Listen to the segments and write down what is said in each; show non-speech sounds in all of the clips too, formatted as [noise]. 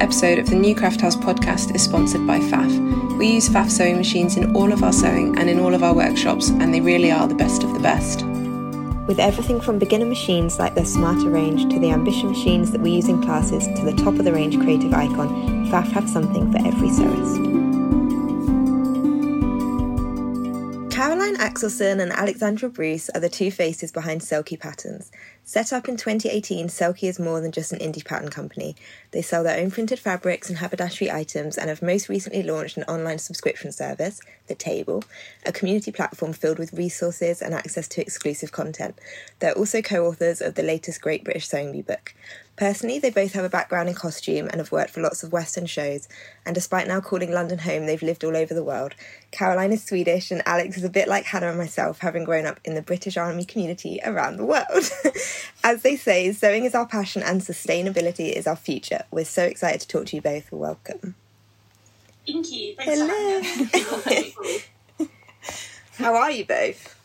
episode of the New Craft House podcast is sponsored by Pfaff. We use Pfaff sewing machines in all of our sewing and in all of our workshops, and they really are the best of the best. With everything from beginner machines like their smarter range to the ambition machines that we use in classes to the top of the range creative icon, Pfaff have something for every sewist. Caroline Akselson and Alexandra Bruce are the two faces behind Selkie Patterns. Set up in 2018, Selkie is more than just an indie pattern company. They sell their own printed fabrics and haberdashery items and have most recently launched an online subscription service, The Table, a community platform filled with resources and access to exclusive content. They're also co authors of the latest Great British Sewing Bee book. Personally, they both have a background in costume and have worked for lots of West End shows, and despite now calling London home, they've lived all over the world. Caroline is Swedish, and Alex is a bit like Hannah and myself, having grown up in the British Army community around the world. [laughs] As they say, sewing is our passion and sustainability is our future. We're so excited to talk to you both. Welcome. Thank you. Thanks Hello. [laughs] How are you both?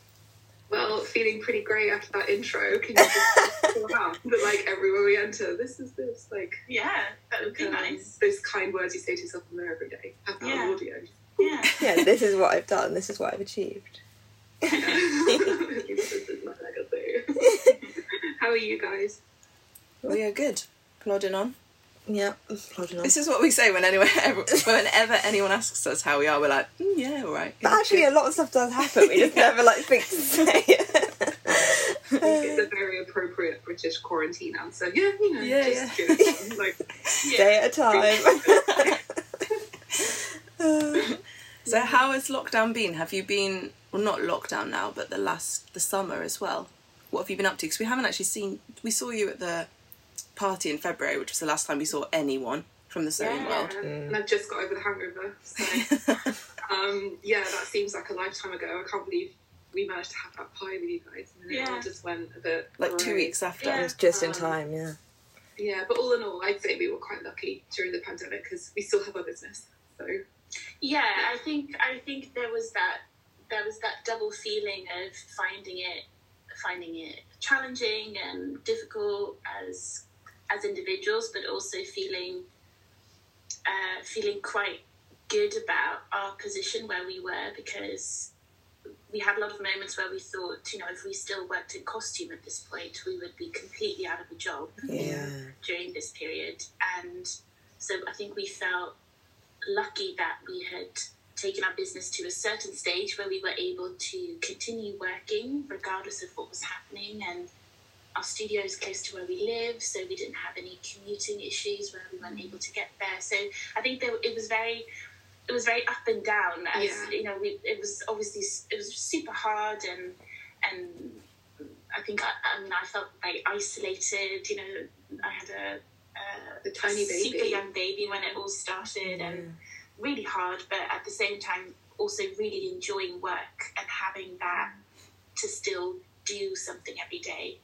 Well, feeling pretty great after that intro. Can you just [laughs] that like everywhere we enter, this is this like yeah, that would be um, nice. Those kind words you say to yourself in there every day. Have that yeah. audio. Yeah. yeah, this is what I've done. This is what I've achieved. [laughs] [laughs] How are you guys? We are good. Plodding on. Yeah, This is what we say when anyone, [laughs] whenever anyone asks us how we are. We're like, mm, yeah, all right. But actually, a lot of stuff does happen. We just [laughs] never like think to say it. it's a very appropriate British quarantine answer. Yeah, you know, yeah, just yeah. Good. [laughs] like yeah. day at a time. so, how has lockdown been? Have you been well, not lockdown now, but the last the summer as well? What have you been up to? Because we haven't actually seen. We saw you at the party in February, which was the last time we saw anyone from the sewing yeah, world. Mm. And I've just got over the hangover. So, [laughs] um, yeah, that seems like a lifetime ago. I can't believe we managed to have that pie with you guys. And yeah. it just went a bit. Like two weeks after. Yeah. It was just um, in time, yeah. Yeah, but all in all, I'd say we were quite lucky during the pandemic because we still have our business. So. Yeah, I think I think there was that there was that double feeling of finding it finding it challenging and difficult as as individuals, but also feeling uh, feeling quite good about our position where we were because we had a lot of moments where we thought, you know, if we still worked in costume at this point, we would be completely out of a job yeah. during this period. And so I think we felt lucky that we had taken our business to a certain stage where we were able to continue working regardless of what was happening and our studio is close to where we live, so we didn't have any commuting issues where we weren't able to get there. So I think there, it was very, it was very up and down. As yeah. you know, we, it was obviously it was super hard, and and I think I, I mean I felt very isolated. You know, I had a, a, a tiny a baby, super young baby when it all started, mm. and really hard. But at the same time, also really enjoying work and having that to still do something every day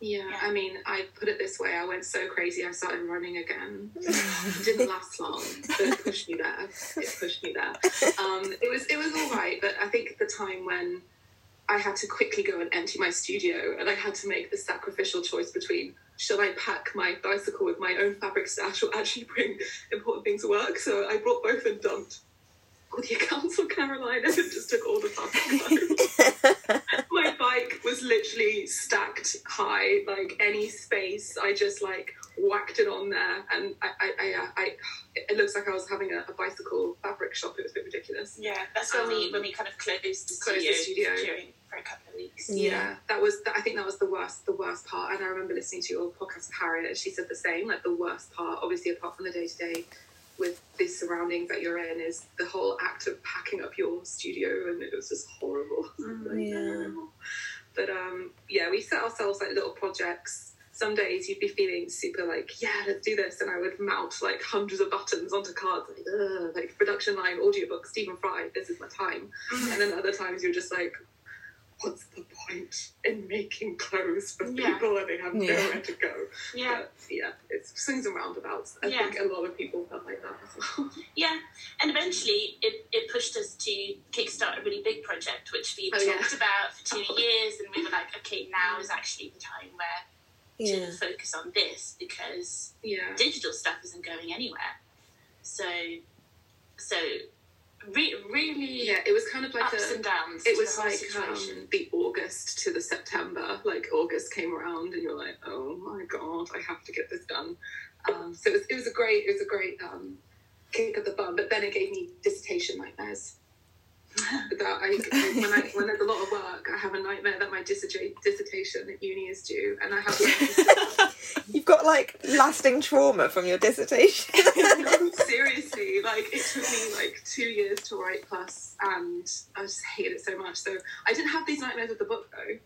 yeah, I mean, I put it this way: I went so crazy, I started running again. it [laughs] didn't last long, but it pushed me there. It pushed me there. Um, it was it was all right, but I think the time when I had to quickly go and empty my studio, and I had to make the sacrificial choice between should I pack my bicycle with my own fabric stash or actually bring important things to work. So I brought both and dumped all the accounts of Caroline and just took all the fabric [laughs] [laughs] my bike was literally stacked high, like any space. I just like whacked it on there, and I, I, I, I it looks like I was having a, a, bicycle fabric shop. It was a bit ridiculous. Yeah, that's when um, we when we kind of closed the studio, closed the studio. during for a couple of weeks. Yeah, yeah, that was. I think that was the worst. The worst part. And I remember listening to your podcast with Harriet, and she said the same. Like the worst part, obviously, apart from the day to day with the surroundings that you're in is the whole act of packing up your studio and it was just horrible. [laughs] Mm, yeah. But um, yeah, we set ourselves like little projects. Some days you'd be feeling super like, yeah, let's do this, and I would mount like hundreds of buttons onto cards, like, like production line, audiobook, Stephen Fry, this is my time. Mm. and then other times you're just like, what's the point in making clothes for yeah. people and they have yeah. nowhere to go? Yeah. But, yeah, it's swings and roundabouts. I yeah. think a lot of people felt like that as well. [laughs] Yeah, and eventually it, it pushed us to kickstart a really big project, which we oh, talked about for two [laughs] years, and we were like, okay, now is actually the time where to focus on this because yeah. digital stuff isn't going going anywhere. So, so re- really, Yeah, it was kind of like ups a. and downs. It was like um, the August to the September. Like August came around, and you're like, "Oh my god, I have to get this done." Um, so it was, it was a great, it was a great um, kick at the bum. But then it gave me dissertation nightmares. That I, when I when there's a lot of work, I have a nightmare that my dissertation at uni is due, and I have. Like, [laughs] You've got like lasting trauma from your dissertation. [laughs] no, seriously, like it took me like two years to write plus, and I just hated it so much. So I didn't have these nightmares with the book though,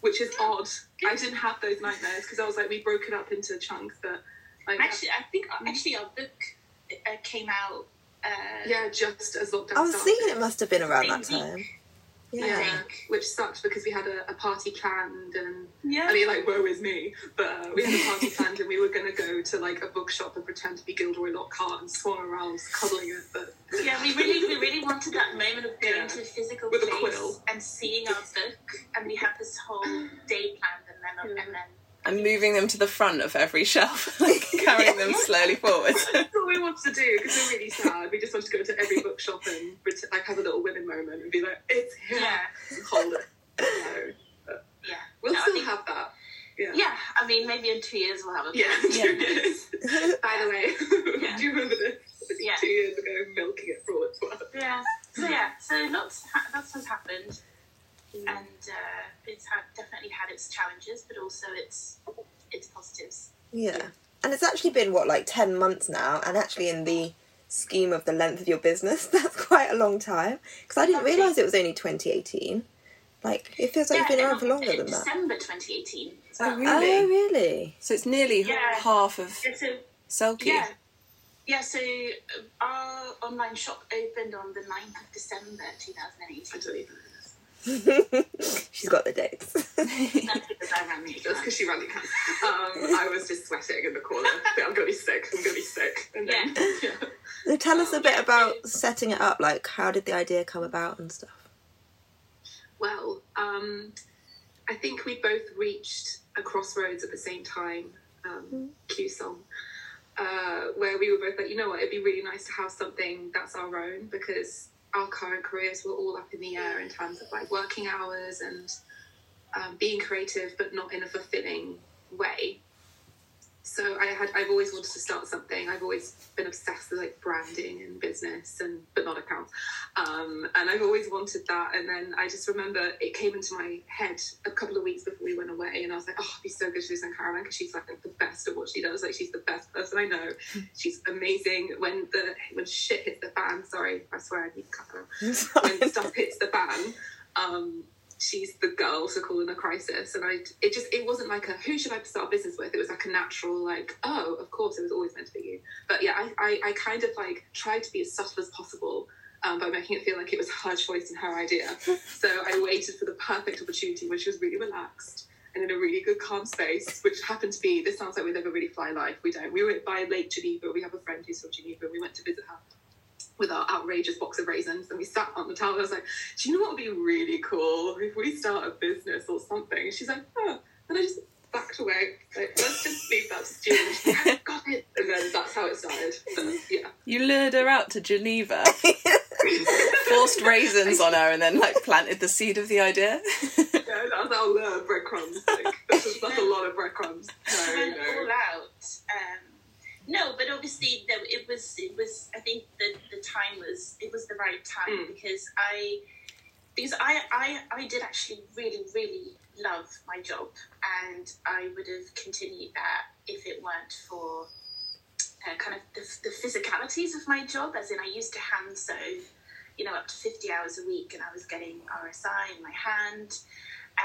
which is odd. I didn't have those nightmares because I was like we broke it up into chunks, but like Actually, I think actually our book uh, came out. Uh, yeah, just as lockdown I was started. thinking it must have been around that Same time. Yeah, Yeah. which sucked because we had a, a party planned and yeah. I mean like woe is me, but uh, we had a party planned and we were gonna go to like a bookshop and pretend to be Gilderoy Lockhart and swan around cuddling it, but Yeah, we really, we really wanted that moment of going Yeah. to a physical With a place quill. and seeing our book, and we had this whole day planned, and then Yeah. and then and moving them to the front of every shelf, [laughs] like carrying them slowly forward. [laughs] That's all we wanted to do because we're really sad. We just wanted to go to every bookshop and like have a little women moment and be like, "It's here, yeah, and hold it." [laughs] No, but yeah, we'll No, still think- have that. Yeah. yeah. I mean, maybe in two years we'll have a Yeah, book. two years. By the way, Yeah. do you remember this? Yeah. Two years ago, milking it for all it's worth. Yeah. So yeah, so lots ha- lots has happened, and uh, it's had, definitely had its challenges, but also its its positives. Yeah. And it's actually been, what, like 10 months now? And actually, in the scheme of the length of your business, [laughs] that's quite a long time. Because I didn't Okay. realise it was only 2018. Like, it feels like you've been in around for longer Oct- than that. December 2018. So, Oh, Oh, really? really? So it's nearly Yeah. half of yeah, so Selkie. Yeah. Yeah, so uh, our online shop opened on the 9th of December I 2018. Don't even know this. She's got the dates. That's because I ran the That's account. because she ran the account. Um, I was just sweating in the corner. I'm gonna be sick. I'm gonna be sick. And then, yeah. So tell us a bit about setting it up. Like, how did the idea come about and stuff? Well, um, I think we both reached a crossroads at the same time. Um, Q song, uh, where we were both like, you know what, it'd be really nice to have something that's our own because our current careers were all up in the air in terms of like working hours and um, being creative, but not in a fulfilling way. So I had, I've always wanted to start something. I've always been obsessed with like branding and business, and but not accounts. Um, and I've always wanted that. And then I just remember it came into my head a couple of weeks before we went away, and I was like, oh, it'd be so good to do some Caroline because she's like the best at what she does. Like she's the best person I know. [laughs] she's amazing. When the when shit hits the fan, sorry, I swear I need to cut her [laughs] when stuff hits the fan, um, she's the girl to call in a crisis. And I, it just, it wasn't like a who should I start a business with. It was like a natural, like, oh, of course, it was always meant to be you. But yeah, I, I, I kind of like tried to be as subtle as possible. Um, by making it feel like it was her choice and her idea. [laughs] So I waited for the perfect opportunity, which was really relaxed and in a really good calm space, which happened to be. This sounds like we never really fly life. We don't. We were by Lake Geneva. We have a friend who's from Geneva. We went to visit her with our outrageous box of raisins and we sat on the towel. I was like, Do you know what would be really cool if we start a business or something? And she's like, Oh. And I just backed away. Like, let's just leave that to Stu. And like, Got it. And then that's how it started. So, yeah. You lured her out to Geneva, [laughs] forced raisins on her, and then like planted the seed of the idea. [laughs] Yeah, that's our uh, breadcrumbs. Like, that's, a, that's a lot of breadcrumbs. No, no. all out. Um, no, but obviously it was. It was. I think the the time was. It was the right time Mm. because I because I, I I did actually really really love my job and I would have continued that if it weren't for uh, kind of the, the physicalities of my job. As in, I used to hand sew, you know, up to fifty hours a week, and I was getting RSI in my hand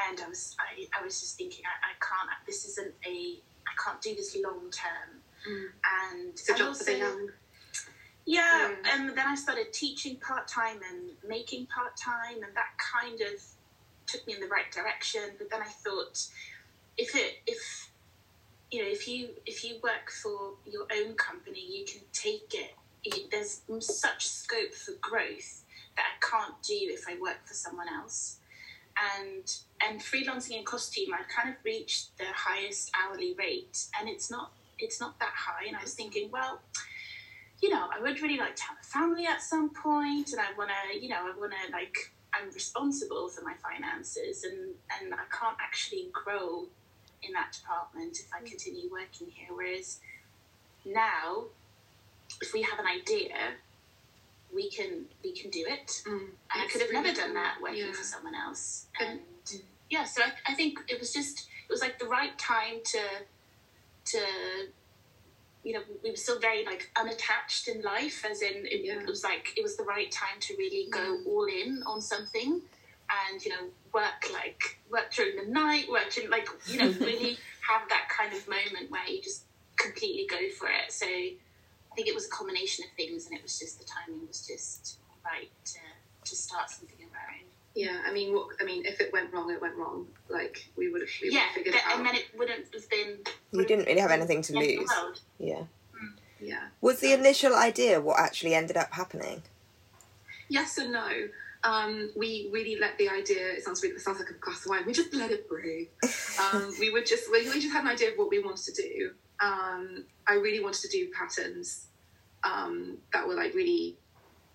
and I was I, I was just thinking I, I can't this isn't a I can't do this long term Mm. and, It's a job for the also- young. yeah Yeah. and then I started teaching part time and making part time and that kind of took me in the right direction but then I thought if it if you know if you if you work for your own company you can take it you, there's such scope for growth that I can't do if I work for someone else and and freelancing in costume I've kind of reached the highest hourly rate and it's not it's not that high and I was thinking well you know, I would really like to have a family at some point, and I want to, you know, I want to like, I'm responsible for my finances, and and I can't actually grow in that department if I continue working here. Whereas now, if we have an idea, we can we can do it. Mm. And I could have never done that working Yeah. for someone else. And- And yeah, so I, I think it was just it was like the right time to to you know we were still very like unattached in life, as in it, Yeah. it was like it was the right time to really go all in on something, and you know work like work during the night, work during like you know [laughs] really have that kind of moment where you just completely go for it. So I think it was a combination of things, and it was just the timing was just right to, to start something of our own. Yeah, I mean, what, I mean, if it went wrong, it went wrong. Like we would have, we would yeah, have figured th- it out. and then it wouldn't have been. You didn't really have anything to the end of the lose. world. Yeah. yeah. Was the initial idea what actually ended up happening? Yes and no. Um, we really let the idea. It sounds really, it sounds like a glass of wine. We just let it breathe. Um, [laughs] we would just we, we just had an idea of what we wanted to do. Um, I really wanted to do patterns um, that were like really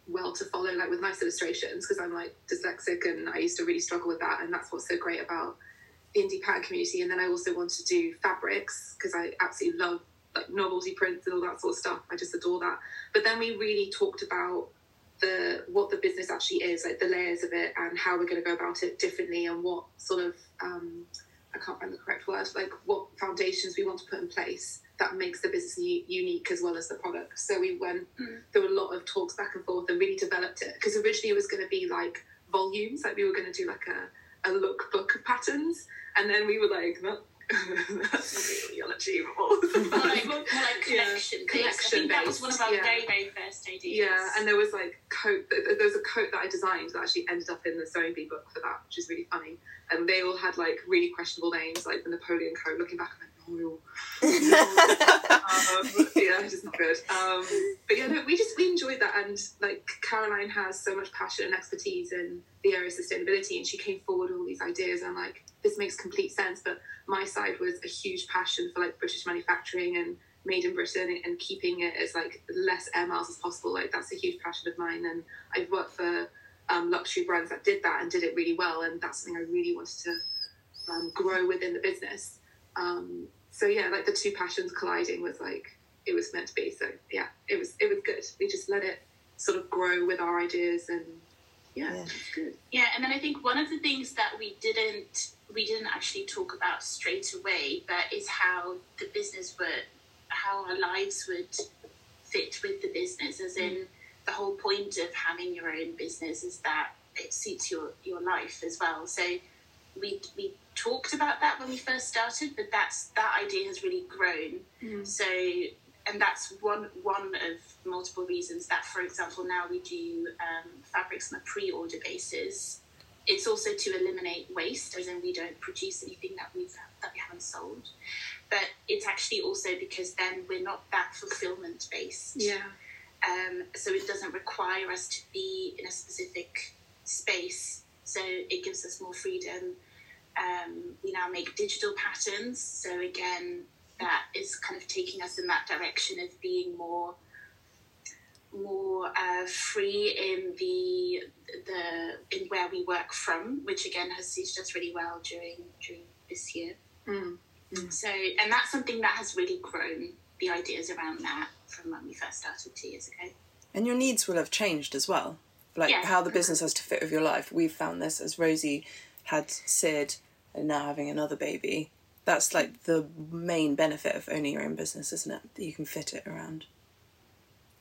well to follow, like with nice illustrations, because I'm like dyslexic and I used to really struggle with that, and that's what's so great about the indie pattern community. And then I also want to do fabrics because I absolutely love like novelty prints and all that sort of stuff. I just adore that. But then we really talked about the what the business actually is, like the layers of it, and how we're going to go about it differently, and what sort of um, I can't find the correct word, like what foundations we want to put in place that makes the business unique as well as the product. So we went, Mm. there were a lot of talks back and forth and really developed it because originally it was going to be like volumes, like we were going to do like a, a lookbook of patterns, and then we were like, no, [laughs] that's really unachievable. [laughs] More like, more like Yeah, collection. I think that was one of our collection-based, very, very first ideas. Yeah, and there was like coat. th- th- There was a coat that I designed that actually ended up in the sewing bee book for that, which is really funny. And they all had like really questionable names, like the Napoleon coat. Looking back, I'm like, no, um, yeah, it's just not good. Um, but yeah, no, we just we enjoyed that, and like Caroline has so much passion and expertise in the area of sustainability, and she came forward with all these ideas, and like this makes complete sense. But my side was a huge passion for like British manufacturing and made in Britain and keeping it as like less air miles as possible. Like that's a huge passion of mine, and I've worked for um, luxury brands that did that and did it really well, and that's something I really wanted to um, grow within the business. Um, so yeah, like the two passions colliding was like it was meant to be. So yeah, it was it was good. We just let it sort of grow with our ideas, and yeah, Yeah. good. Yeah, and then I think one of the things that we didn't we didn't actually talk about straight away, but is how the business would how our lives would fit with the business. As in, mm. the whole point of having your own business is that it suits your your life as well. So we we talked about that when we first started, but that's that idea has really grown. Mm. So and that's one one of multiple reasons that, for example, now we do um, fabrics on a pre-order basis. It's also to eliminate waste, as in we don't produce anything that we've that we haven't sold. But it's actually also because then we're not that fulfillment based. Yeah, Um, so it doesn't require us to be in a specific space. So it gives us more freedom. Um, we now make digital patterns. So again, that is kind of taking us in that direction of being more more uh, free in the the in where we work from, which again has suited us really well during during this year. Mm. So, and that's something that has really grown the ideas around that from when we first started two years ago. And your needs will have changed as well. Like Yeah. how the business has to fit with your life. We've found this as Rosie had Sid and now having another baby. That's like the main benefit of owning your own business, isn't it? That you can fit it around.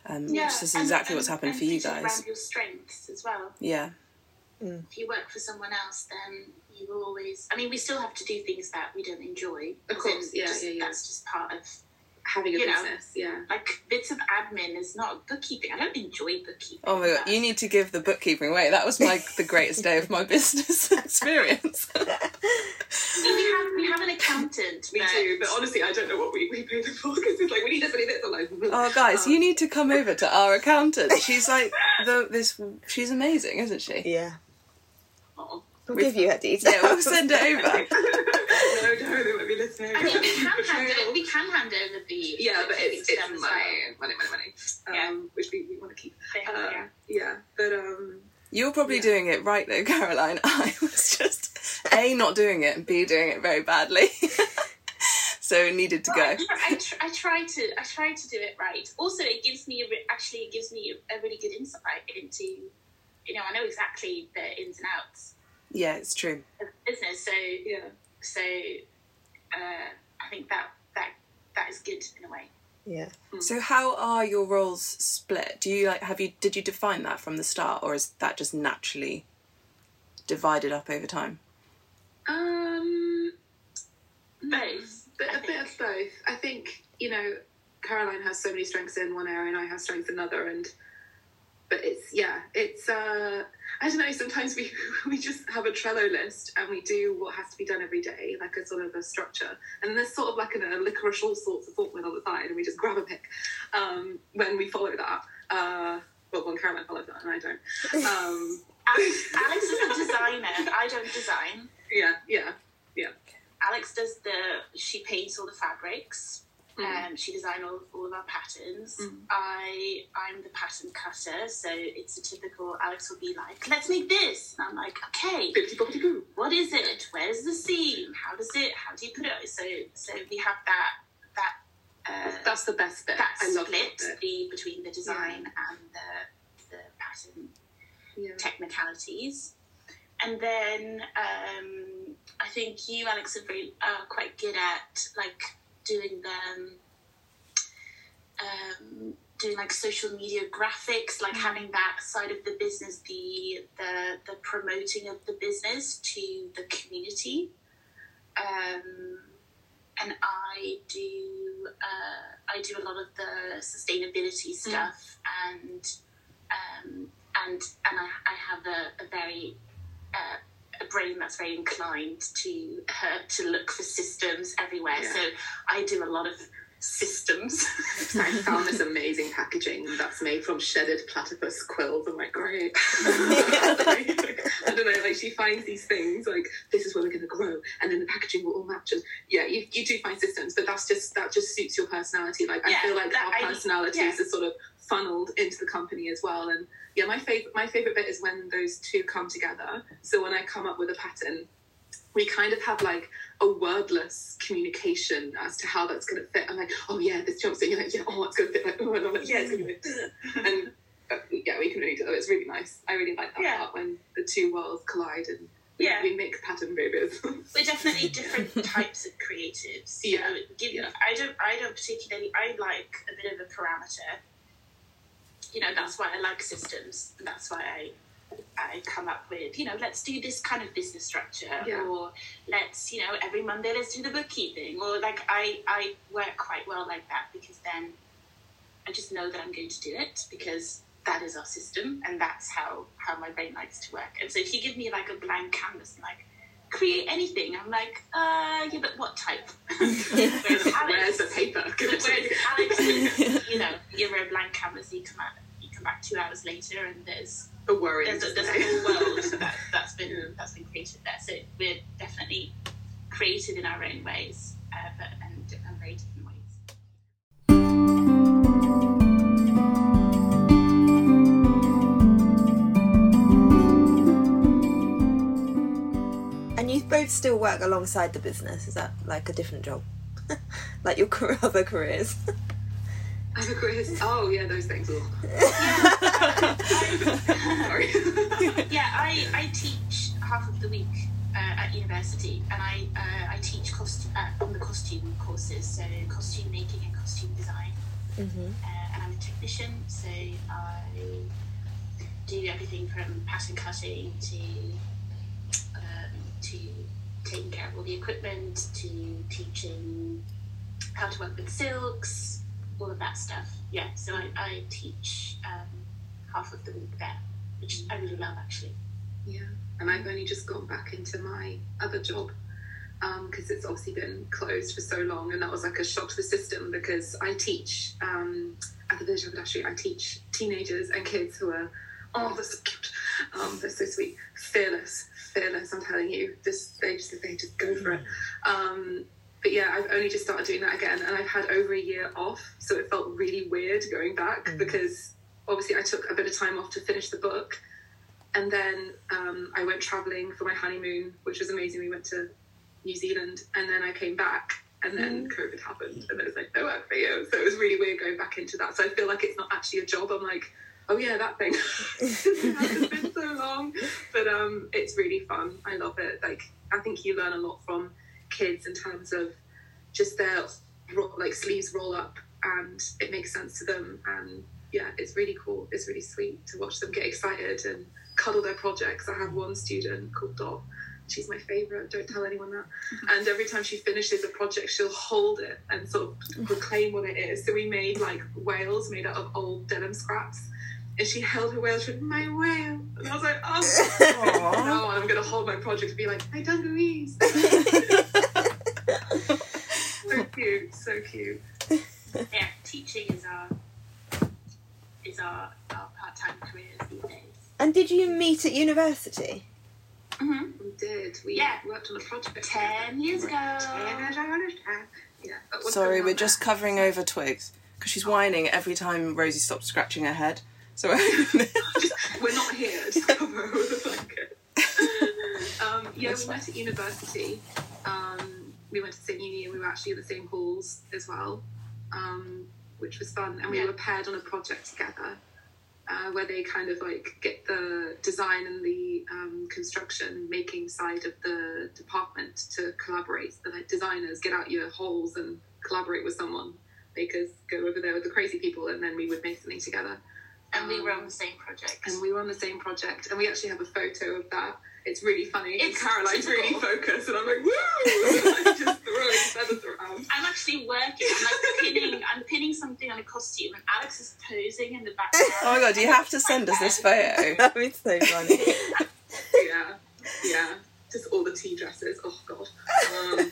Um, which is and- exactly and- what's happened and for you fit it guys. Around your strengths as well. Yeah. If you work for someone else, then you will always. I mean, we still have to do things that we don't enjoy. Of as course, in yeah, just- yeah, yeah. That's just part of having a You know. business. Yeah, like bits of admin is not bookkeeping. I don't enjoy bookkeeping. Oh my god, but- you need to give the bookkeeping away. That was like the greatest day of my [laughs] business [laughs] experience. [laughs] we have we have an accountant. me but- too. But honestly, I don't know what we, we pay them for because it's like we need this, we need like, oh guys, um, you need to come over to our accountant. She's like the this she's amazing, isn't she? Yeah. oh. We'll give you her details. Yeah, we'll send it over. no, no, they won't be There's no I mean, we can [laughs] hand betrayal. over, we can hand over the Yeah, but it's, to it's money, as well. money, money, money, um, Yeah. which we, we want to keep. They have- Uh, yeah. yeah, but um, You're probably Yeah. doing it right though, [laughs] Caroline. I was just A, not doing it, and B, doing it very badly. [laughs] so it needed to Well, I, go. I, tr- I try to I try to do it right. Also, it gives me a re- actually it gives me a really good insight into you know I know exactly the ins and outs Yeah, it's true. of business. So yeah. so uh, I think that that that is good in a way. Yeah. So how are your roles split? Do you like have you did you define that from the start or is that just naturally divided up over time? Um, Both. But I a bit of both. I think you know, Caroline has so many strengths in one area, and I have strengths in another, and but it's yeah, it's uh, I don't know. Sometimes we [laughs] we just have a Trello list and we do what has to be done every day, like a sort of a structure, and there's sort of like a, licorice all sorts of thought with on the side, and we just grab a pick um, when we follow that. Uh, well, when Caroline follows that, and I don't. Um, [laughs] Alex, Alex is a designer. I don't design. Yeah, yeah, yeah, Alex does the she paints all the fabrics. Mhm. Um, she designed all, all of our patterns. Mhm. I I'm the pattern cutter, so it's a typical. Alex will be like, "Let's make this," and I'm like, "Okay, bippity boppity boo. what is it? Where's the seam? How does it? How do you put it?" So so we have that that uh, That's the best bit. that I love split that the between the design and the the pattern Yeah. technicalities. And then um, I think you, Alex, are very uh, quite good at like doing them, um, doing like social media graphics, like having that side of the business, the the the promoting of the business to the community. Um, and I do uh, I do a lot of the sustainability stuff and um, and and I, I have a, a very uh, a brain that's very inclined to uh, to look for systems everywhere. Yeah. So I do a lot of systems. [laughs] I found this amazing packaging that's made from shedded platypus quills. I'm like, great. [laughs] I don't know, like she finds these things like this is where we're going to grow, and then the packaging will all match. And yeah, you, you do find systems, but that's just that just suits your personality. Like I feel like that- our I- personalities yeah. are sort of funneled into the company as well. And yeah, my favorite my favorite bit is when those two come together. So when I come up with a pattern, we kind of have like a wordless communication as to how that's going to fit. I'm like, oh yeah, this jumpsuit. You're like, yeah, oh, it's going to fit. Like, oh, and I'm like, yeah, it's going to fit. and uh, yeah, we can really do it. It's really nice. I really like that Yeah. part when the two worlds collide and we, Yeah. we make pattern babies. [laughs] We're definitely different [laughs] types of creatives. Yeah, know, give, yeah. I don't. I don't particularly. I like a bit of a parameter. You know, that's why I like systems. And that's why I. I come up with, you know, let's do this kind of business structure, Yeah. or let's, you know, every Monday let's do the bookkeeping, or like I, I work quite well like that because then I just know that I'm going to do it because that is our system and that's how how my brain likes to work. And so if you give me like a blank canvas and like create anything, I'm like, uh, yeah, but what type? [laughs] [laughs] Whereas Where's the paper? [laughs] Give it to whereas. Alex, you know, you're a blank canvas. You come out, you come back two hours later, and there's A worry. there's a, there's a whole world [laughs] that, that's been that's been created there. So we're definitely creative in our own ways, uh, but and, and very different ways. And you both still work alongside the business. Is that like a different job? [laughs] like your [laughs] other careers? [laughs] Other careers. Oh yeah, those things. Ugh. [laughs] Sorry. [laughs] Yeah, I, I teach half of the week uh, at university, and I uh, I teach cost uh, on the costume courses, so costume making and costume design. mm-hmm. uh, and I'm a technician, so I do everything from pattern cutting to um, to taking care of all the equipment to teaching how to work with silks, all of that stuff. Yeah, so I, I teach um, half of the week there, which I really love actually. Yeah, and I've only just gone back into my other job because it's obviously been closed for so long, and that was like a shock to the system because I teach um, at the Village Haberdashery. I teach teenagers and kids who are oh they're so cute, um, they're so sweet, fearless, fearless. I'm telling you, just they just they just go for it. But yeah, I've only just started doing that again, and I've had over a year off, so it felt really weird going back Mm. because obviously I took a bit of time off to finish the book, and then um, I went traveling for my honeymoon, which was amazing. We went to New Zealand, and then I came back, and Mm. then COVID happened, and it was like no work for you. So it was really weird going back into that. So I feel like it's not actually a job. I'm like, oh yeah, that thing. [laughs] it hasn't been so long, but um, it's really fun. I love it. Like I think you learn a lot from kids in terms of just their like sleeves roll up, and it makes sense to them. And yeah, it's really cool. It's really sweet to watch them get excited and cuddle their projects. I have one student called Dot. She's my favourite. Don't tell anyone that. Mm-hmm. And every time she finishes a project, she'll hold it and sort of mm-hmm. proclaim what it is. So we made like whales made out of old denim scraps. And she held her whale. She went, "My whale," and I was like, "Oh, [laughs] [laughs] now I'm gonna hold my project and be like, my dungarees." so cute, so cute. [laughs] Yeah, teaching is our is our, our part time careers these days. And did you meet at university? Mm-hmm. We did. We Yeah. worked on a project. Ten years ago. Yeah. that was Sorry, we're just there. covering over twigs because she's whining every time Rosie stops scratching her head. So [laughs] We're not here to cover [laughs] over the blanket. um, yeah, That's we met at university. Um, we went to St uni and we were actually in the same halls as well, um, which was fun. And we Yeah. were paired on a project together uh, where they kind of like get the design and the um, construction making side of the department to collaborate. The like, designers get out your holes and collaborate with someone. Makers go over there with the crazy people and then we would make something together. And we were Um, on the same project. and we were on the same project, and we actually have a photo of that. It's really funny. It's and Caroline's really focused, and I'm like, woo! [laughs] like, just throwing feathers around. I'm actually working. I'm like pinning. I'm pinning something on a costume, and Alex is posing in the background. oh my god, you have to send us this photo. [laughs] That was so funny. Yeah, yeah. Just all the tea dresses. Oh god. Um,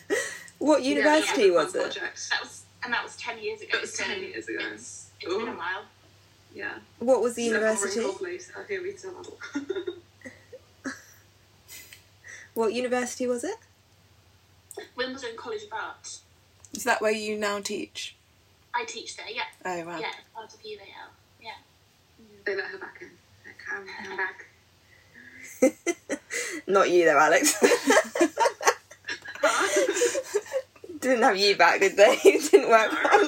what university it was was it? Project. That was, and that was ten years ago. That was so 10 years ago. It's, it's been a while. Yeah. What was the university? wrinkles later, here we tell. [laughs] What university was it? Wimbledon College of Art. Is that where you now teach? I teach there. Yeah, Oh wow. yeah, part of UAL. Yeah. they let her back in. Let Karen come [laughs] back. [laughs] Not you though, Alex. [laughs] Didn't have you back, did they? It didn't work. on.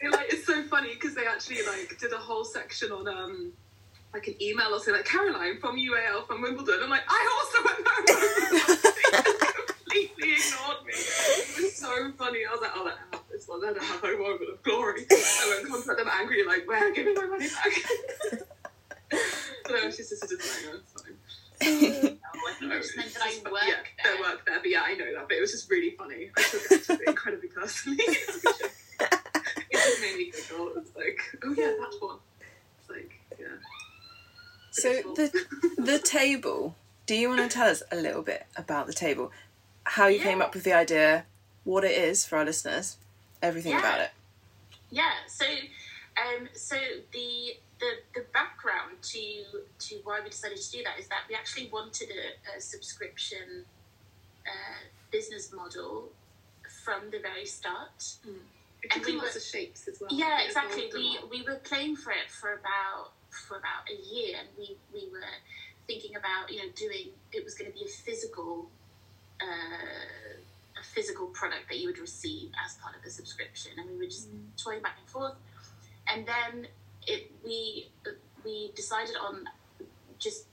It, like it's so funny because they actually like did a whole section on um like an email or something like Caroline from UAL from Wimbledon. I'm like, I also went there. [laughs] They completely ignored me. It was so funny. I was like, oh, let her have this one. Let her have her moment of glory. I went and contact them angry, like, where? Give me my money back. but no, she's just a designer. It's fine. No, I think just meant it's that I work yeah, there. they work there. But yeah, I know that. But it was just really funny. I took, I took it incredibly personally. [laughs] it just made me giggle. It's like, oh yeah, that one. It's like, yeah. So the [laughs] the table. Do you want to tell us a little bit about the table? How you came up with the idea, what it is for our listeners, everything Yeah. about it. Yeah. So, um, so the the the background to to why we decided to do that is that we actually wanted a, a subscription uh, business model from the very start. It took And we lots were- of shapes as well. Yeah, exactly. We we were playing for it for about for about a year, and we we were thinking about you know doing it was going to be a physical uh, a physical product that you would receive as part of the subscription, and we were just toying back and forth, and then it we we decided on just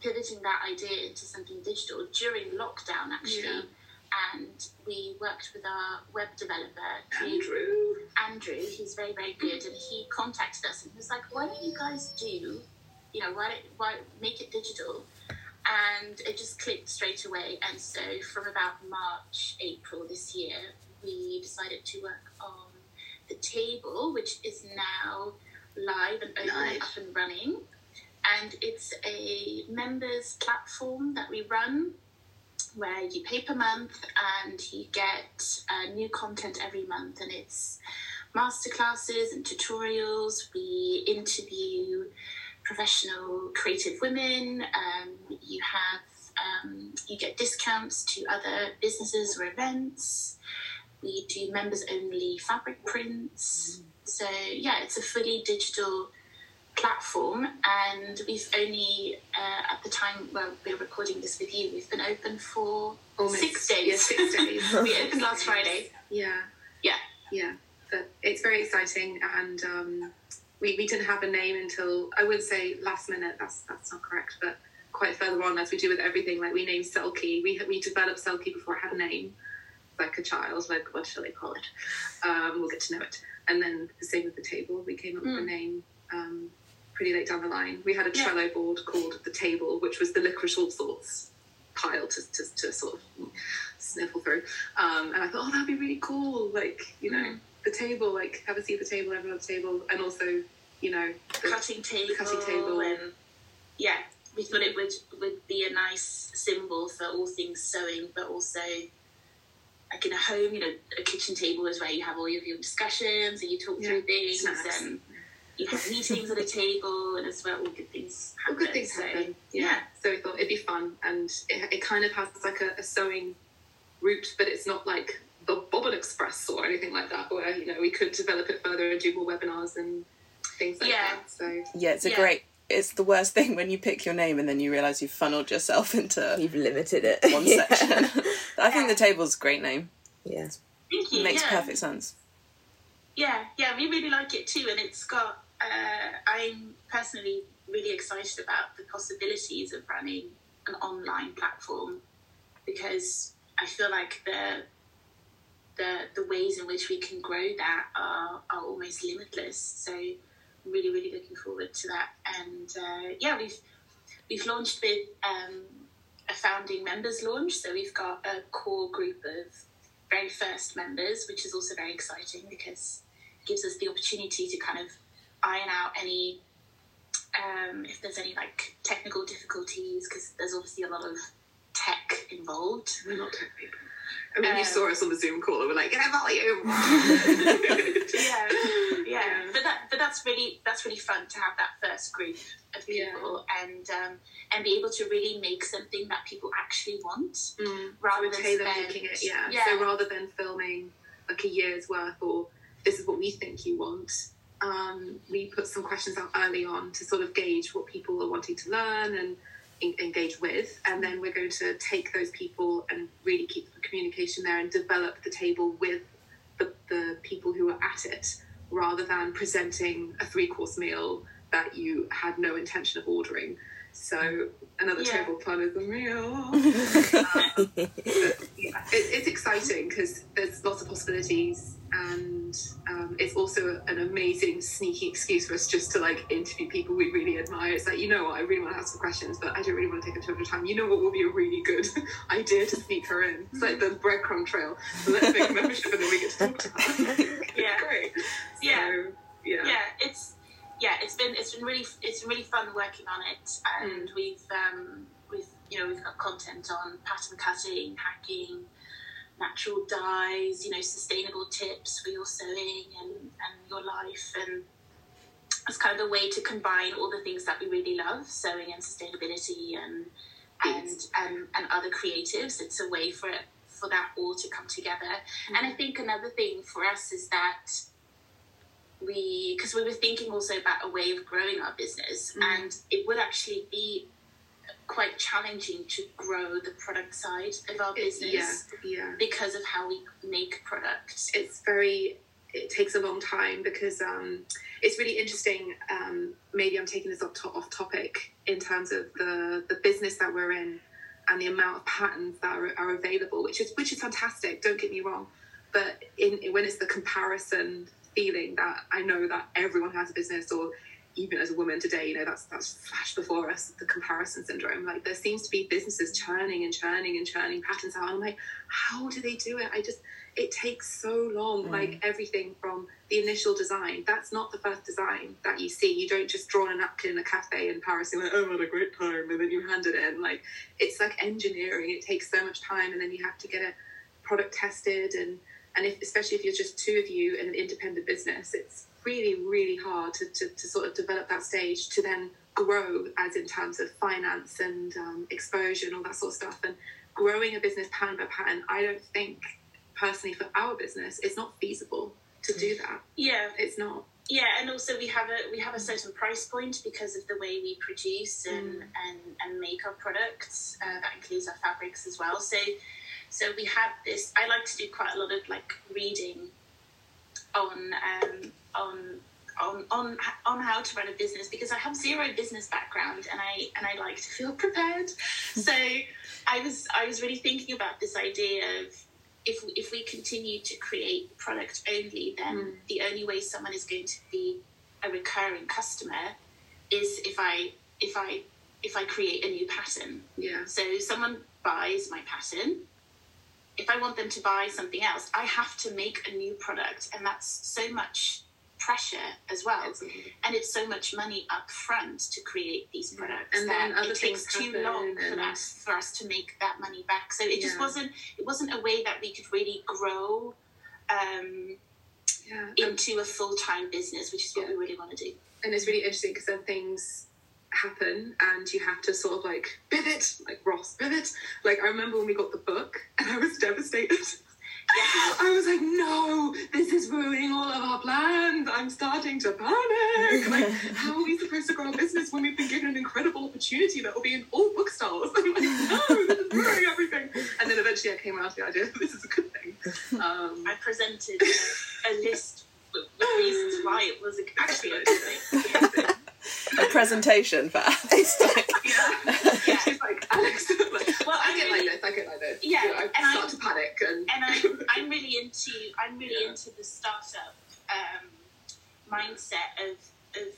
pivoting that idea into something digital during lockdown actually. Yeah. And we worked with our web developer, Andrew. Andrew, he's very, very good, and he contacted us and he was like, "Why don't you guys do, you know, why why make it digital?" And it just clicked straight away. And so, from about March, April this year, we decided to work on the table, which is now live and open and Nice. up and running. And it's a members platform that we run where you pay per month and you get uh, new content every month and it's masterclasses and tutorials we interview professional creative women um, you have um, you get discounts to other businesses or events We do members only fabric prints. So yeah, it's a fully digital platform, and we've only uh, at the time well we're recording this with you, we've been open for Almost. six days. Yeah, six days. [laughs] we opened last Friday. Yeah. Yeah. Yeah. But it's very exciting and um, we, we didn't have a name until I would say last minute, that's that's not correct, but quite further on as we do with everything, like we named Selkie. We we developed Selkie before it had a name, like a child, like what shall I call it? Um, we'll get to know it. And then the same with the table, we came up with a name um, pretty late down the line. We had a Yeah. Trello board called the table, which was the licorice all sorts pile to, to, to sort of sniffle through. Um, and I thought, oh, that'd be really cool. Like, you know, Mm. The table, like have a seat at the table, everyone at the table, and also, you know, the- cutting table, cutting table. and yeah, we thought it would would be a nice symbol for all things sewing, but also like in a home, you know, a kitchen table is where you have all of your discussions and you talk Yeah, through things snacks. and you have meetings at a table and it's where all good things happen. good things So, happen. Yeah. yeah. So we thought it'd be fun, and it, it kind of has like a, a sewing route, but it's not like the Bobbin Express or anything like that, where you know we could develop it further and do more webinars and things like Yeah. that. So Yeah, it's a Yeah. great. It's the worst thing when you pick your name and then you realise you've funneled yourself [laughs] into You've limited it. one [laughs] Yeah. section. [laughs] I think the table's a great name. Yeah. Thank you. It makes yeah. perfect sense. Yeah, yeah, we really like it too, and it's got. Uh, I'm personally really excited about the possibilities of running an online platform because I feel like the the the ways in which we can grow that are are almost limitless. So, I'm really, really looking forward to that. And uh, yeah, we've we've launched with um, a founding members launch, so we've got a core group of very first members, which is also very exciting because it gives us the opportunity to kind of iron out any um, if there's any like technical difficulties because there's obviously a lot of tech involved. we're not tech people. I mean, you Um, saw us on the Zoom call, and we're like, get [laughs] volume. yeah, [laughs] yeah. But that but that's really that's really fun to have that first group of Yeah. people and um, and be able to really make something that people actually want Mm. rather than spend- making it, yeah. yeah. So rather than filming like a year's worth or this is what we think you want, um, we put some questions out early on to sort of gauge what people are wanting to learn and engage with, and then we're going to take those people and really keep the communication there and develop the table with the, the people who are at it, rather than presenting a three course meal that you had no intention of ordering. So another Yeah. table pun is a meal [laughs] um, yeah, it, it's exciting because there's lots of possibilities and um, it's also an amazing sneaky excuse for us just to like interview people we really admire. It's like you know what? I really want to ask some questions but i don't really want to take up too much time. You know what would be a really good [laughs] idea to sneak her in? It's like the breadcrumb trail. So let's make a membership and then we get to talk to her [laughs] [laughs] Yeah. great. Yeah. so, yeah. Yeah it's yeah it's been it's been really it's been really fun working on it. And we've um we've you know we've got content on pattern cutting hacking natural dyes you know sustainable tips for your sewing and and your life. And it's kind of a way to combine all the things that we really love sewing and sustainability and and and, and other creatives. It's a way for it for that all to come together. And i think another thing for us is that we because we were thinking also about a way of growing our business. Mm. and it would actually be quite challenging to grow the product side of our business yeah yeah. because of how we make products. It's very it takes a long time because um, it's really interesting um, maybe i'm taking this off, to- off topic in terms of the the business that we're in and the amount of patterns that are, are available which is which is fantastic don't get me wrong. But in, when it's the comparison feeling that i know that everyone has a business or even as a woman today you know that's that's flashed before us the comparison syndrome. Like there seems to be businesses churning and churning and churning patterns out and i'm like how do they do it? I just it takes so long. Mm. Like everything from the initial design that's not the first design that you see. You don't just draw on a napkin in a cafe in paris and like oh I had a great time and then you hand it in. Like it's like engineering. It takes so much time and then you have to get a product tested and and if especially if you're just two of you in an independent business it's really really hard to, to, to sort of develop that stage to then grow as in terms of finance and um, exposure and all that sort of stuff and growing a business pattern by pattern i don't think personally for our business, it's not feasible to do that. Yeah, It's not. yeah, and also we have a we have a certain price point because of the way we produce and Mm. and, and make our products. Uh, that includes our fabrics as well. So so we have this. I like to do quite a lot of like reading on um, on. On, on on how to run a business because I have zero business background and I and I like to feel prepared. so I was I was really thinking about this idea of if if we continue to create product only, then Mm. the only way someone is going to be a recurring customer is if I if I if I create a new pattern. Yeah. So someone buys my pattern. If I want them to buy something else, I have to make a new product, and that's so much pressure as well. It's- and it's so much money up front to create these products And that then other it takes too long for us for us to make that money back. So it just Yeah. wasn't it wasn't a way that we could really grow um, Yeah. Into a full time business, which is what Yeah. we really want to do. and it's really interesting because then things happen and you have to sort of like pivot, like Ross pivot. Like I remember when we got the book and I was devastated. [laughs] I was like, no, this is ruining all of our plans. I'm starting to panic. Like, [laughs] how are we supposed to grow a business when we've been given an incredible opportunity that will be in all bookstores? [laughs] I'm like, no, this is ruining everything. And then eventually I came out to the idea that this is a good thing. Um, I presented a, a list with reasons why it was actually a good thing. A presentation for Alex. [laughs] yeah. Yeah. She's like, Alex, like, [laughs] Well, I I get really- like this, I get like this. Yeah, You know, I and I- start to panic and, and I, [laughs] I'm really into I'm really Yeah. into the startup um, mindset of, of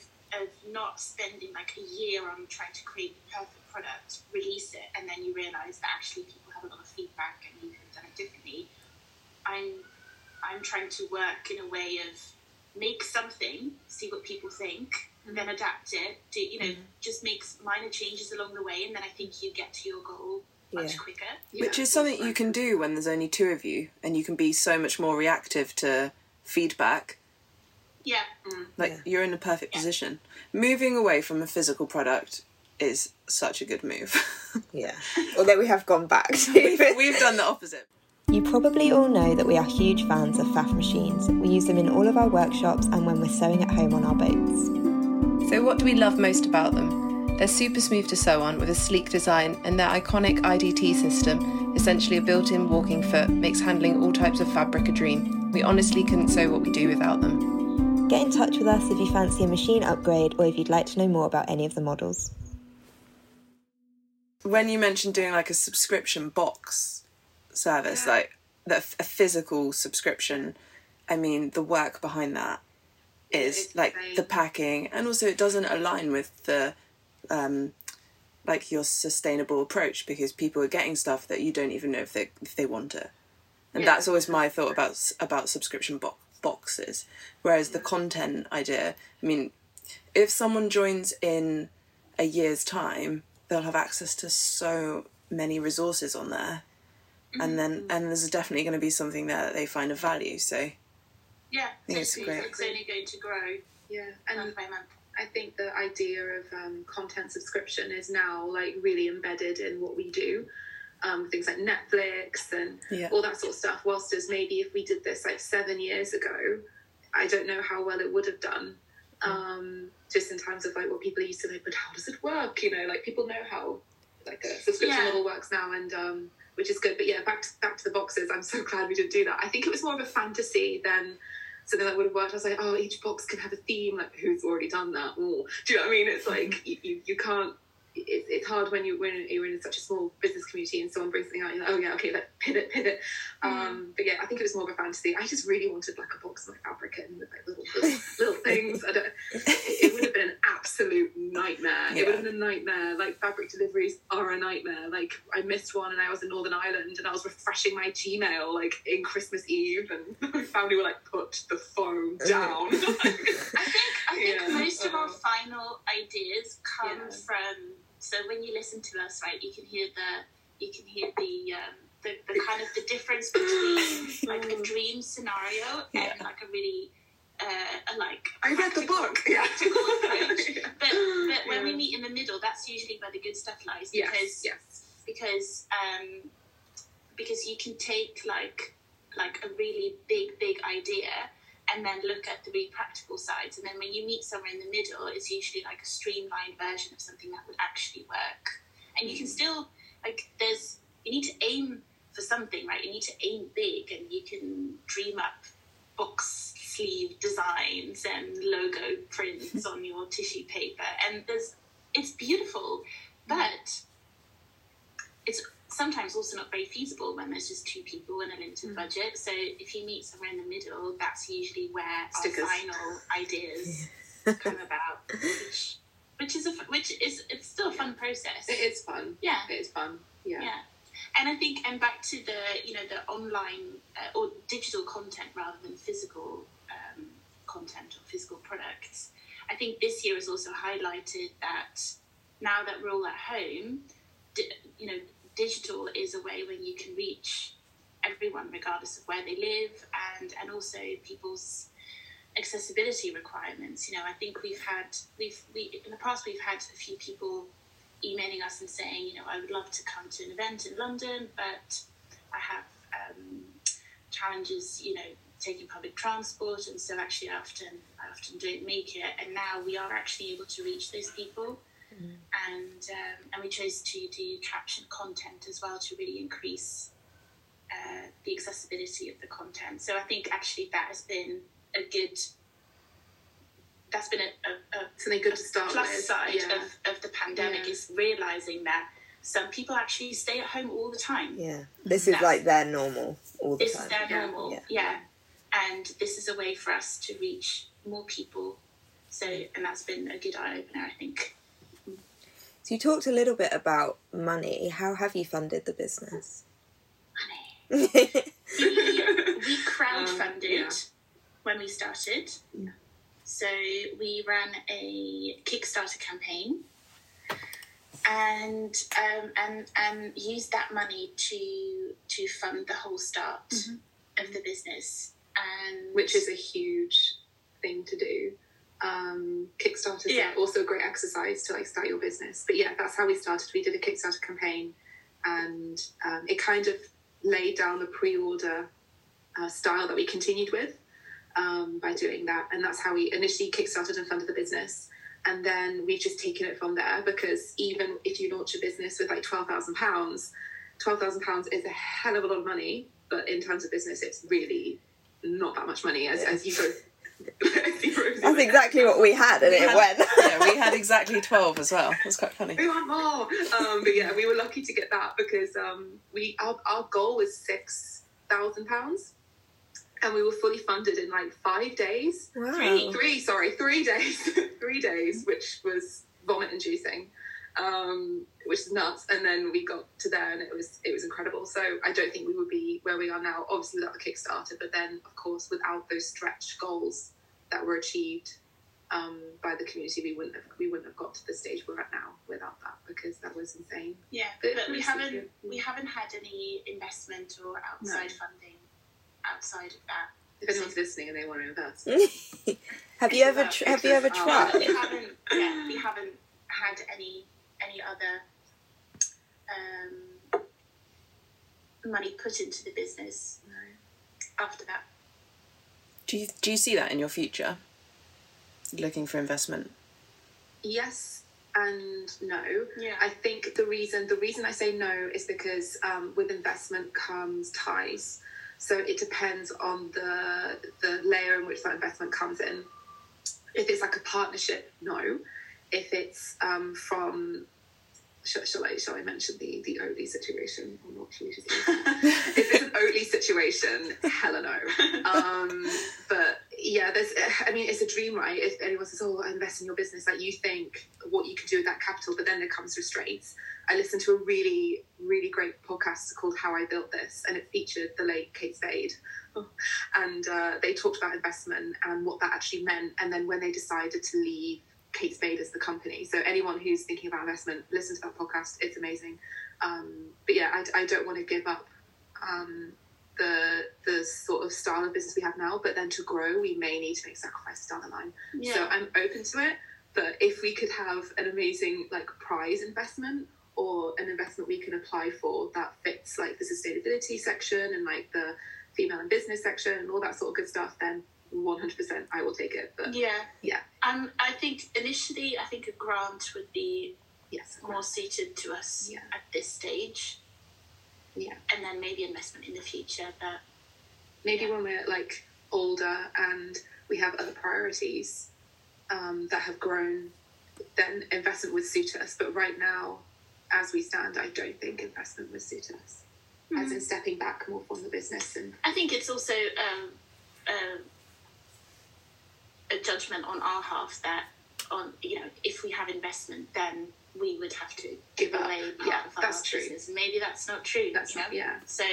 of not spending like a year on trying to create the perfect product, release it, and then you realize that actually people have a lot of feedback and you could have done it differently. I'm I'm trying to work in a way of make something, see what people think, and then adapt it. to you know mm. just make minor changes along the way, and then I think you get to your goal much Yeah. quicker. Yeah, Which is something you can do when there's only two of you, and you can be so much more reactive to feedback. Yeah. Mm. Like Yeah. you're in a perfect position. Moving away from a physical product is such a good move. [laughs] Yeah. Although we have gone back [laughs] we've, we've done the opposite. You probably all know that we are huge fans of Pfaff machines. We use them in all of our workshops and when we're sewing at home on our boats. So, what do we love most about them? They're super smooth to sew on with a sleek design, and their iconic IDT system, essentially a built in walking foot, makes handling all types of fabric a dream. We honestly couldn't sew what we do without them. Get in touch with us if you fancy a machine upgrade or if you'd like to know more about any of the models. When you mentioned doing like a subscription box service, like the, a physical subscription, I mean, the work behind that is like the packing, and also it doesn't align with the um, like your sustainable approach because people are getting stuff that you don't even know if they if they want it, and Yeah. that's always my thought about about subscription bo- boxes. Whereas the content idea, I mean, if someone joins in a year's time, they'll have access to so many resources on there, and then and there's definitely going to be something there that they find of value. So Yeah, think it's great. it's only going to grow yeah, and month by month. I think the idea of um, content subscription is now like really embedded in what we do. Um, things like Netflix and Yeah. all that sort of stuff. Whilst as maybe if we did this like seven years ago, I don't know how well it would have done. Um, just in terms of like what people used to know, but how does it work? You know, like people know how like a subscription Yeah. model works now, and um, which is good. But yeah, back to, back to the boxes. I'm so [laughs] glad we didn't do that. I think it was more of a fantasy than something that would have worked. I was like, oh, each box can have a theme. Like, who's already done that? Ooh. Do you know what I mean? It's like you, you, you can't. It, it's hard when you when you're in such a small business community and someone brings something out. You're like, oh yeah, okay, let pivot, pivot. Um, but yeah, I think it was more of a fantasy. I just really wanted like a box of my fabric and like little little, [laughs] little things. I don't. It, it would have been an absolute nightmare. It would have been a nightmare. Like fabric deliveries are a nightmare. Like I missed one and I was in Northern Ireland and I was refreshing my Gmail like in Christmas Eve and [laughs] my family were like, put the phone down. [laughs] I think I think [laughs] Yeah, most of our final ideas come Yeah. from. So when you listen to us, right, you can hear the you can hear the um, the, the kind of the difference between like a dream scenario Yeah. and like a really uh, a like I read the book. Yeah. approach. [laughs] Yeah. But but when we meet in the middle, that's usually where the good stuff lies Yes. because Yes. because um, because you can take like like a really big, big idea and then look at the really practical sides. And then when you meet somewhere in the middle, it's usually like a streamlined version of something that would actually work. And you can still, like, there's, you need to aim for something, right? You need to aim big and you can dream up box sleeve designs and logo prints [laughs] on your tissue paper. And there's, it's beautiful, but it's sometimes also not very feasible when there's just two people and a limited mm. budget. So if you meet somewhere in the middle, that's usually where Stickers. our final ideas [laughs] come about, which, which is a which is it's still a fun process. It is fun. Yeah, it is fun. Yeah. Yeah. And I think, and back to the you know the online uh, or digital content rather than physical content or physical products. I think this year has also highlighted that now that we're all at home, you know, digital is a way when you can reach everyone regardless of where they live and and also people's accessibility requirements you know i think we've had we've we in the past we've had a few people emailing us and saying you know i would love to come to an event in london but i have um, challenges you know taking public transport and so actually I often I often don't make it and now we are actually able to reach those people Mm. And um, and we chose to do caption content as well to really increase uh, the accessibility of the content. So I think actually that has been a good. That's been a, a, a something good to start plus with. side yeah. of, of the pandemic yeah. is realizing that some people actually stay at home all the time. Yeah, this is like their normal all the this time. This is their normal, yeah. yeah. And this is a way for us to reach more people. So, and that's been a good eye opener, I think. So you talked a little bit about money. How have you funded the business? Money. [laughs] we, crowdfunded um, yeah. when we started. Yeah. So we ran a Kickstarter campaign and um, and and used that money to to fund the whole start mm-hmm. of the business. And which is a huge thing to do um, Kickstarter is yeah. also a great exercise to like start your business. But yeah, that's how we started. We did a Kickstarter campaign, and um, it kind of laid down the pre-order uh, style that we continued with um, by doing that, and that's how we initially kickstarted and funded the business. And then we've just taken it from there because even if you launch a business with like twelve thousand pounds, twelve thousand pounds is a hell of a lot of money. But in terms of business, it's really not that much money as, as you go [laughs] That's exactly what we had, and we it had, went. [laughs] yeah, we had exactly [laughs] twelve as well. Was quite funny. We want more, um, but yeah, we were lucky to get that because um, we our, our goal was six thousand pounds, and we were fully funded in like five days. Wow. Three, three, sorry, three days, three days, which was vomit inducing. Um, which is nuts. And then we got to there, and it was it was incredible. So I don't think we would be where we are now, obviously without the Kickstarter, but then of course without those stretch goals that were achieved um, by the community, we wouldn't have we wouldn't have got to the stage we're at now without that because that was insane. Yeah, but, but we haven't good. we haven't had any investment or outside no. funding outside of that. If anyone's listening and they want to invest, [laughs] have you ever tr- have you ever tried? we haven't. Yeah, we haven't had any any other um, money put into the business no. after that. Do you, do you see that in your future? Looking for investment? Yes and no. Yeah. I think the reason the reason I say no is because um, with investment comes ties. So it depends on the the layer in which that investment comes in. If it's like a partnership, no. If it's um, from shall, shall, I shall I mention the the Oatly situation or not? [laughs] If it's an Oatly situation, hella no. Um, but yeah, there's. I mean, it's a dream, right? If anyone says, "Oh, I invest in your business," like you think what you can do with that capital, but then there comes restraints. I listened to a really, really great podcast called "How I Built This," and it featured the late Kate Spade, and uh, they talked about investment and what that actually meant, and then when they decided to leave Kate Spade as the company. So anyone who's thinking about investment, listen to that podcast. It's amazing. Um, but yeah, I, I, don't want to give up um, the the sort of style of business we have now. But then to grow, we may need to make sacrifices down the line. Yeah. So I'm open to it. But if we could have an amazing like prize investment or an investment we can apply for that fits like the sustainability section and like the female and business section and all that sort of good stuff, then 100% I will take it. But Yeah. Yeah. Um, I think initially, I think a grant would be yes, more suited to us Yeah. at this stage, yeah. and then maybe investment in the future. But Maybe Yeah. when we're like older and we have other priorities um, that have grown, then investment would suit us. But right now, as we stand, I don't think investment would suit us. As in stepping back more from the business and I think it's also um, um, a judgment on our half that on you know if we have investment, then we would have to give Give away part Yeah, of our that's true. business. Maybe that's not true. That's you not- know? yeah. So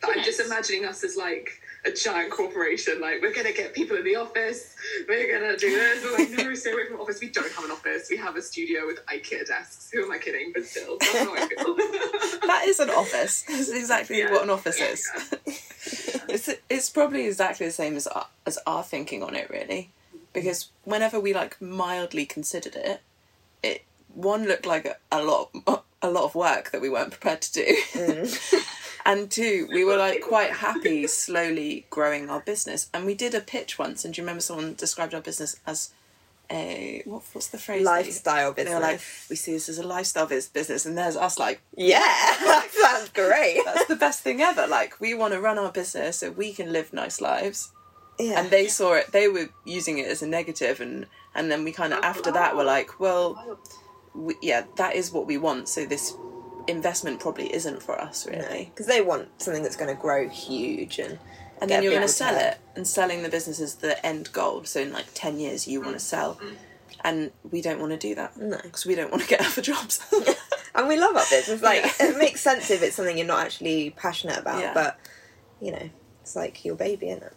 But I'm just imagining us as like a giant corporation. Like we're gonna get people in the office. We're gonna do this. We're like, no, [laughs] stay away from office. We don't have an office. We have a studio with IKEA desks. Who am I kidding? But still, that's how I feel. [laughs] That is an office. That's exactly Yeah. what an office Yeah. is. [laughs] it's it's probably exactly the same as our, as our thinking on it, really, because whenever we like mildly considered it, it one looked like a, a lot a lot of work that we weren't prepared to do, mm. [laughs] and two we were like quite happy slowly growing our business, and we did a pitch once, and do you remember someone described our business as a what, what's the phrase? Lifestyle They business. were like, we see this as a lifestyle business, and there's us like, yeah, [laughs] that's great. that's the best thing ever. Like, we want to run our business so we can live nice lives. Yeah. And they saw it, they were using it as a negative, and, and then we kind of, after that, were like, well, we, yeah, that is what we want, so this investment probably isn't for us, really. because they want something that's going to grow huge and And then you're going to sell it, and selling the business is the end goal. So, in like 10 years, you want to sell. And we don't want to do that. No. Because we don't want to get [laughs] other jobs. [laughs] And we love our business. [laughs] Like Yeah. it makes sense if it's something you're not actually passionate about, Yeah. but you know, it's like your baby, isn't it?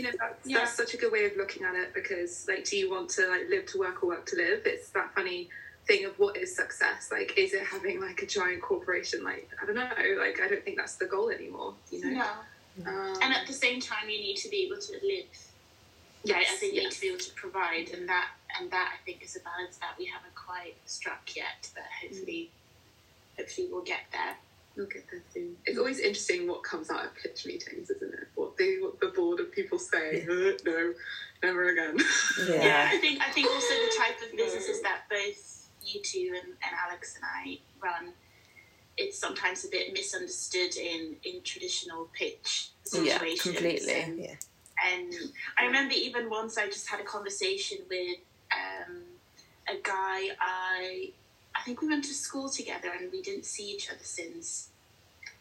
You know that's, Yeah. that's such a good way of looking at it because like do you want to like live to work or work to live it's that funny thing of what is success like is it having like a giant corporation like i don't know like i don't think that's the goal anymore you know no. um, And at the same time, you need to be able to live. yes, right? As in, you need to be able to provide, and that and that I think is a balance that we haven't quite struck yet. But hopefully, hopefully we'll get there. We'll get there soon. It's always interesting what comes out of pitch meetings, isn't it? What the what the board of people say. "Uh, no, never again. [laughs] Yeah, I think I think also the type of No. businesses that both you two and, and Alex and I run, it's sometimes a bit misunderstood in in traditional pitch situations. Yeah, situations. completely. And, Yeah. and I remember even once I just had a conversation with um, a guy I I think we went to school together and we didn't see each other since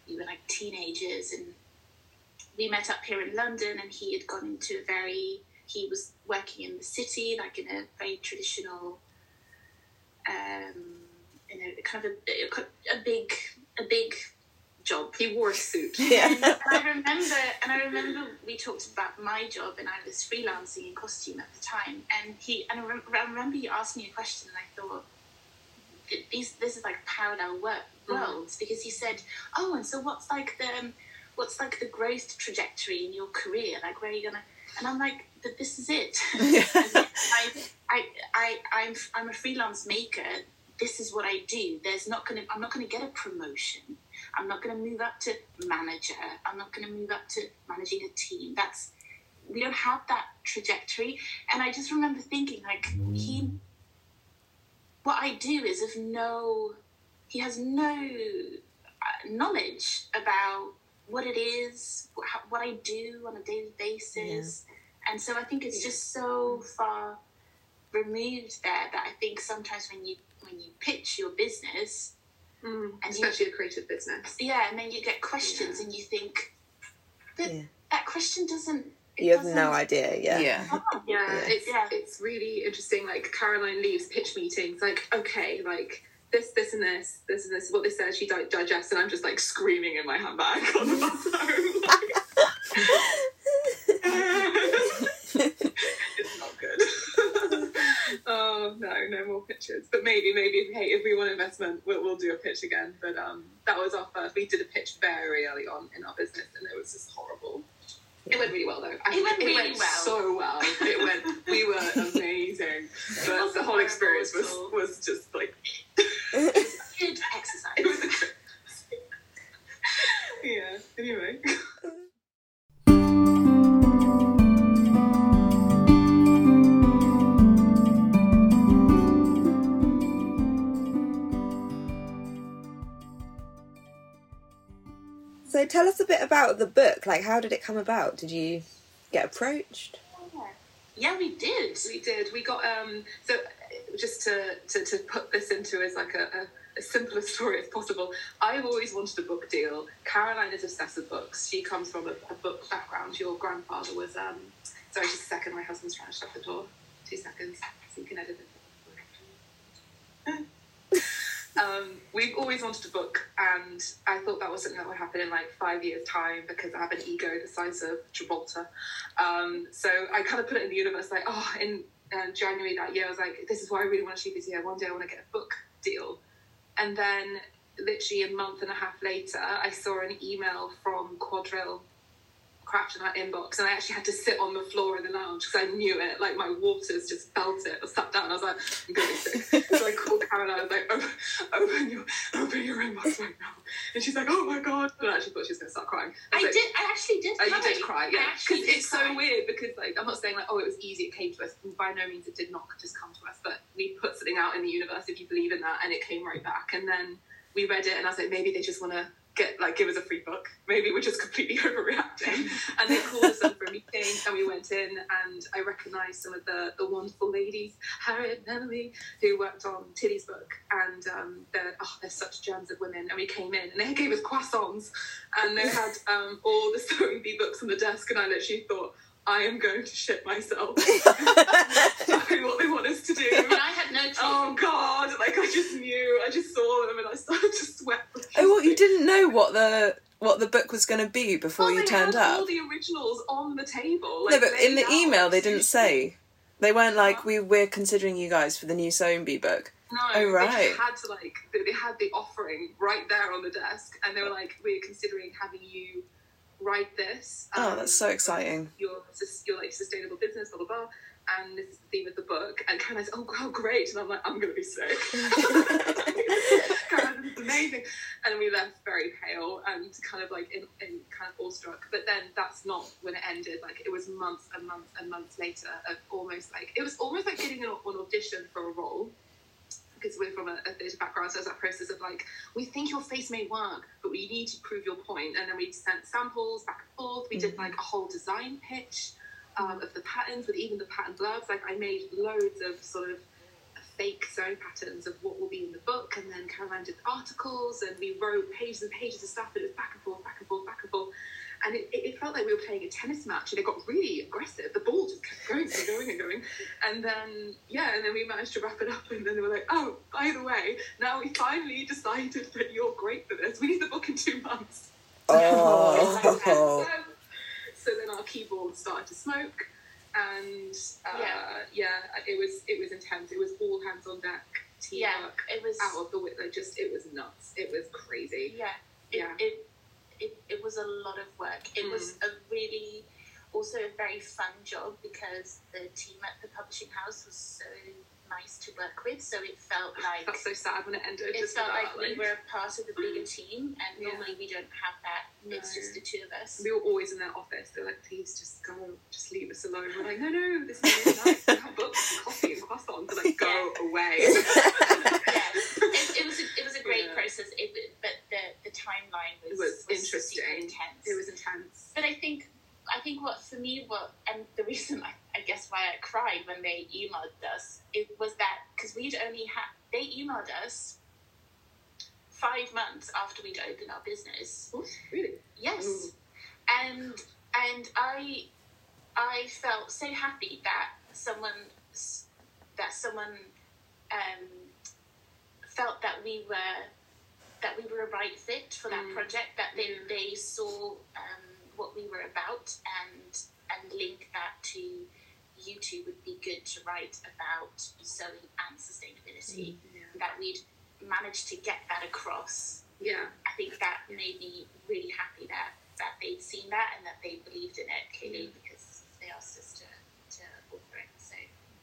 we were like teenagers and we met up here in London and he had gone into a very he was working in the city like in a very traditional um you know kind of a, a big a big job He wore a suit. [laughs] and I remember, and I remember we talked about my job, and I was freelancing in costume at the time. And he, and I, rem- I remember he asked me a question, and I thought, th- these, this is like parallel work, worlds, because he said, "Oh, and so what's like the, um, what's like the growth trajectory in your career? Like, where are you gonna?" And I'm like, "But this is it. [laughs] I, I, I, I'm, I'm a freelance maker. This is what I do. There's not gonna, I'm not gonna get a promotion. I'm not gonna move up to manager. I'm not gonna move up to managing a team. That's, we don't have that trajectory. And I just remember thinking, like, he, what I do is of no, he has no uh, knowledge about what it is, what, I do on a daily basis. And so I think it's just so far removed there that I think sometimes when you when you pitch your business, Mm, And you- especially a creative business. yeah, and then you get questions Yeah. and you think, but Yeah. that question doesn't. You have doesn't- no idea. Yeah. yeah. Oh, [laughs] Yeah, Yeah. it's Yeah. it's really interesting. Like Caroline leaves pitch meetings, like okay, like this, this, and this, this, and this is what they said. She di- digests, and I'm just like screaming in my handbag on the bus [laughs] home. It's not good. [laughs] oh no, no more pictures. But maybe, maybe, hey, if we want investment, we'll, we'll do a pitch again. But um, that was our first. We did a pitch very early on in our business, and it was just horrible. It went really well though. I It went think really well. So well. It went. We were amazing. But the whole experience was was just like Good [laughs] exercise. it was. A, [laughs] yeah. Anyway. So tell us a bit about the book. Like, how did it come about? Did you get approached? Yeah, we did. We did. We got um. So just to to, to put this into as like a, a, [laughs] story as possible. I've always wanted a book deal. Caroline is obsessed with books. She comes from a, a book background. Your grandfather was um. Sorry, just a second. My husband's trying to shut the door. Two seconds. So you can edit it. Um, we've always wanted a book, and I thought that was something that would happen in like five years' time because I have an ego the size of Gibraltar. Um, so I kind of put it in the universe, like, oh, in uh, January that year, I was like, this is what I really want to achieve this year. One day I want to get a book deal. And then, literally a month and a half later, I saw an email from Quadrille cracked in our inbox, and I actually had to sit on the floor in the lounge because I knew it. Like my waters just felt it. I sat down. I was like, I'm going [laughs] sick. so I called Caroline. I was like, open, open your open your inbox right now. And she's like, Oh my god! And I actually thought she was going to start crying. I was like, did. I actually did. Oh, cry. you did cry, yeah. Because it's cry. so weird. Because like I'm not saying like oh it was easy, it came to us. And By no means it did not just come to us, but we put something out in the universe if you believe in that, and it came right back. And then we read it, and I was like maybe they just want to get like give us a free book. Maybe we're just completely [laughs] overreacting. and they called us up for a meeting, and we went in, and I recognised some of the the wonderful ladies, Harriet and Emily, who worked on Tilly's book, and um, they're oh they're such gems of women. And we came in, and they gave us croissants, and they had um, all the sewing bee books on the desk, and I literally thought. I am going to shit myself. [laughs] exactly what they want us to do. And I had no choice. Oh God! Like I just knew. I just saw them and I started to sweat. Oh, well, you didn't know what the what the book was going to be before Well, you they turned had up. all the originals on the table. no, but in the email they didn't [laughs] say. They weren't like we we're considering you guys for the new bee book. No, Oh, they right. just had to like they, they had the offering right there on the desk, and they were like, "We're considering having you write this." Oh, um, that's so exciting. Your your like sustainable business, blah blah blah. And this is the theme of the book. And Caroline's, oh, wow, great. And I'm like, I'm going to be sick. [laughs] [laughs] Caroline, amazing. And we left very pale and kind of like in, in kind of awestruck. But then that's not when it ended. Like it was months and months and months later of almost like, it was almost like getting an, an audition for a role because we're from a, a theatre background, so it's that process of like, we think your face may work, but we need to prove your point. And then we sent samples back and forth. We did like a whole design pitch um, of the patterns with even the pattern gloves. Like I made loads of sort of fake sewing patterns of what will be in the book, and then Caroline did articles, and we wrote pages and pages of stuff. But it was back and forth, back and forth, back and forth. And it, it it felt like we were playing a tennis match, and it got really aggressive. The ball just kept going and going and going. And then, yeah, and then we managed to wrap it up, and then they were like, oh, by the way, now we finally decided that you're great for this. We need the book in two months. Oh. [laughs] So then our keyboard started to smoke, and uh, yeah. Yeah. it was it was intense. It was all hands on deck, Yeah, it was. out of the way. Like just it was nuts. It was crazy. Yeah, it, Yeah. It, it it was a lot of work. It was Mm. a really also a very fun job because the team at the publishing house was so nice to work with. So it felt like that's so sad when it ended. it just felt about, like we were a part of a bigger team, and Yeah. normally we don't have that. It's just the two of us. We were always in their office. They're like, please just go, just leave us alone. We're like, no, no, this is really nice. We have books and coffee and croissants. They're like, [laughs] go away. [laughs] yeah, it, it was a, it was a great Yeah. process. It, but the timeline was It was super interesting. intense. It was intense. But I think, I think what for me, what and the reason I, I guess why I cried when they emailed us, it was that because we'd only had they emailed us five months after we'd opened our business. Oh, really? Yes, Mm. and and I I felt so happy that someone that someone um, felt that we were that we were a right fit for that Mm. project. That they Yeah. they saw um, what we were about and and link that to you two would be good to write about sewing and sustainability. Yeah. That we'd managed to get that across Yeah. I think that made me really happy that that they'd seen that and that they believed in it clearly because they asked us to to author it. So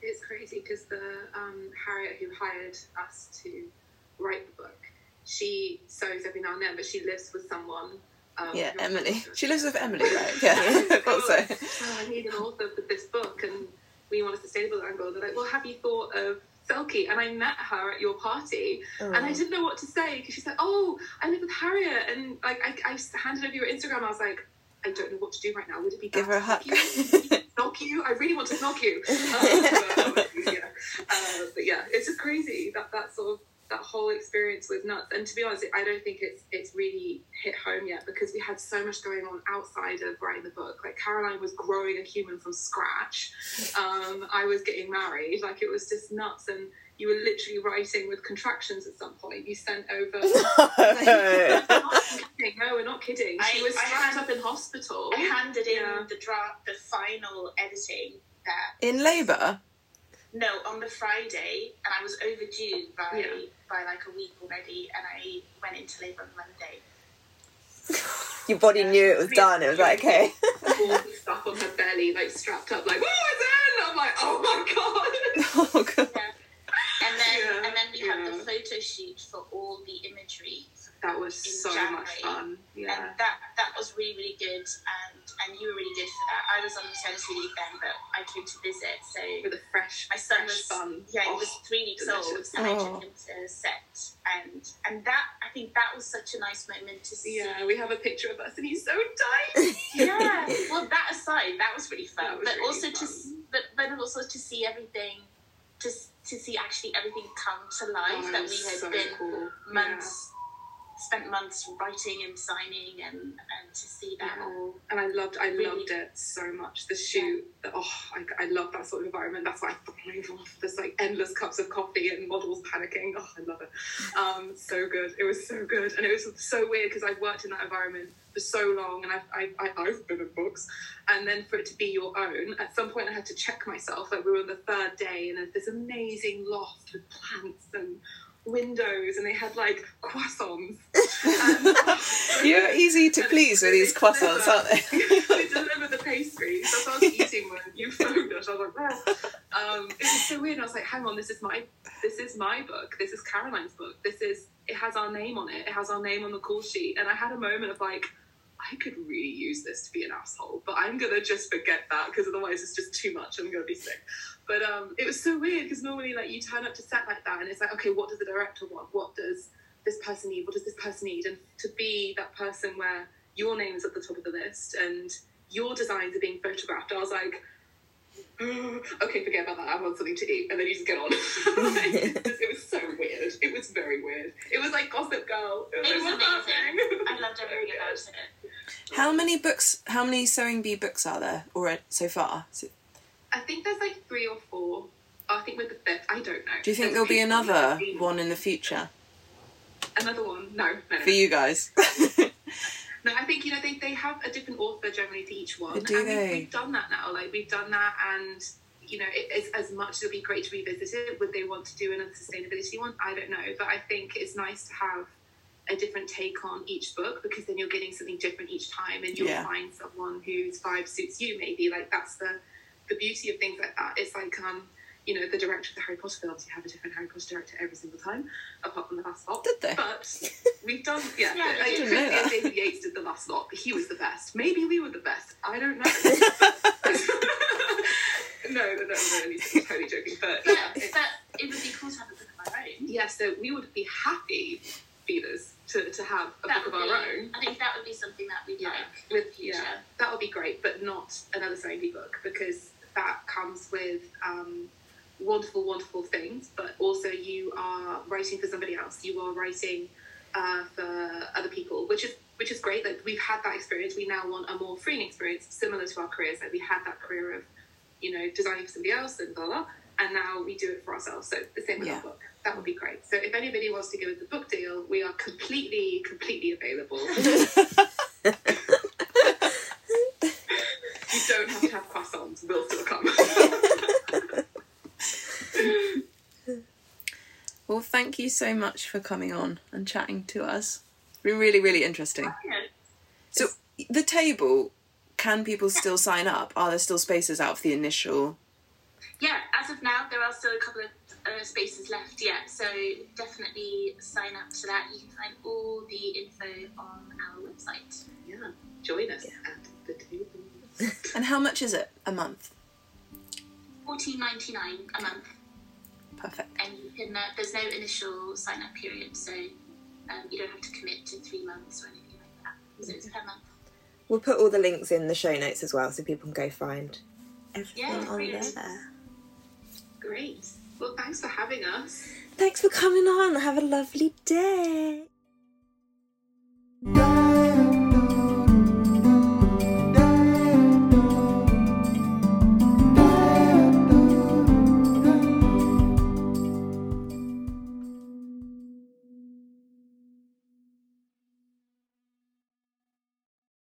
It's crazy because the um, Harriet who hired us to write the book, she sews every now and then, but she lives with someone. Um, Yeah, Emily. She lives with Emily, right? [laughs] Yeah, I thought so. oh, I need an author for this book, and we want a sustainable angle. They're like, well, have you thought of Selkie, and I met her at your party, and I Oh. didn't know what to say because she said, "Oh, I live with Harriet," and like I, I handed over your Instagram. I was like, I don't know what to do right now. Would it be Give her a to hug. Knock you? I really want to knock you. Um, [laughs] but, yeah. Uh, but yeah, it's just crazy that that sort of that whole experience was nuts. And to be honest, I don't think it's it's really hit home yet because we had so much going on outside of writing the book. Like Caroline was growing a human from scratch. Um, I was getting married. Like it was just nuts. And you were literally writing with contractions at some point. You sent over. [laughs] No. [laughs] I'm not kidding. No, we're not kidding. She I- was I strapped had- up in hospital. I handed in Yeah. the draft, the final editing that In labour? no on the Friday, and I was overdue by Yeah. By like a week already, and I went into labour on Monday. [laughs] Your body knew it was done. It was like, okay. all [laughs] the stuff on her belly, like strapped up, like, oh, it's in! I'm like, oh my [laughs] god! Oh, God. Yeah. And then Yeah, and then we had the photo shoot for all the imagery. That was so January. much fun. Yeah. And that that was really, really good and and you were really good for that. I was on maternity leave then but I came to visit so With a fresh, my son fresh was bun. yeah, he Oh, was three weeks old delicious. and I Oh. took him to set and and that I think that was such a nice moment to see. Yeah, we have a picture of us, and he's so tiny. [laughs] Yeah. Well that aside, that was really fun. Was but really also to fun. s- but but also to see everything to s- to see actually everything come to life Oh, that we had so been cool. months spent months writing and signing and and to see that Yeah. all And I loved, I Really- loved it so much. The shoot, the, oh, I, I love that sort of environment. That's why I thrive off. There's like endless cups of coffee and models panicking. Oh, I love it. Um, so good. It was so good, and it was so weird because I've worked in that environment for so long, and I've, I, I, I've been in books, and then for it to be your own. At some point, I had to check myself. Like we were on the third day, and there's this amazing loft with plants and windows, and they had like croissants. [laughs] And- You're easy to please with these croissants, aren't they? [laughs] they deliver the pastries. That's what I was eating when you phoned us. I was like, oh. um, it was so weird. I was like, hang on, this is my this is my book. This is Caroline's book. This is it has our name on it. It has our name on the call sheet. And I had a moment of like, I could really use this to be an asshole, but I'm gonna just forget that because otherwise it's just too much. I'm gonna be sick. But um, it was so weird because normally like you turn up to set like that and it's like, okay, what does the director want? What does this person need? What does this person need? And to be that person where your name is at the top of the list and your designs are being photographed, I was like, okay, forget about that. I want something to eat, and then you just get on. [laughs] it was so weird. It was very weird. It was like Gossip Girl. It was, It was like, amazing. I loved everything So about it. How many books, how many Sewing Bee books are there already so far? Is it- I think there's like three or four. Oh, I think with the fifth, I don't know. Do you think There's there'll be another one in the future Another one? No, no, no. for you guys? [laughs] No, I think you know they, they have a different author generally for each one. Do and they? We've, we've done that now. Like we've done that, and you know, it, it's, as much as it'd be great to revisit it, would they want to do another sustainability one? I don't know, but I think it's nice to have a different take on each book because then you're getting something different each time, and you'll Yeah. find someone whose vibe suits you. Maybe like that's the the beauty of things like that. It's like um. You know, the director of the Harry Potter films, you have a different Harry Potter director every single time, apart from the last lot. Did they? But we've [laughs] done, yeah. Yeah, I they did. Chris Didn't know that. and David Yates did the last lot, he was the best. Maybe we were the best. I don't know. [laughs] [laughs] no, no, no, no, I'm totally joking. But But, yeah, it- but it would be cool to have a book of our own. yeah, so we would be happy, feeders, to, to have a That book of our be- own. I think that would be something that we'd Yeah, like with future. yeah, that would be great, but not another Sandy book because that comes with um, wonderful, wonderful things. But also, you are writing for somebody else. You are writing uh, for other people, which is which is great. Like we've had that experience. We now want a more freeing experience, similar to our careers. Like we had that career of, you know, designing for somebody else and blah blah, and now we do it for ourselves. So the same with Yeah. our book. That would be great. So if anybody wants to give us a book deal, we are completely, completely available. [laughs] [laughs] You don't have to have croissants. We'll still come. Well, thank you so much for coming on and chatting to us. It's been really, really interesting. Yeah. So, the table, can people still sign up? Are there still spaces out for the initial? Yeah, as of now, there are still a couple of uh, spaces left yet, so definitely sign up to that. You can find all the info on our website. yeah, join us at the table. And how much is it a month? Fourteen ninety nine a month. Perfect. And you can, uh, there's no initial sign up period, so um, you don't have to commit to three months or anything like that. So it's per month. We'll put all the links in the show notes as well so people can go find everything yeah, on great. there. Great. Well, thanks for having us. Thanks for coming on. Have a lovely day.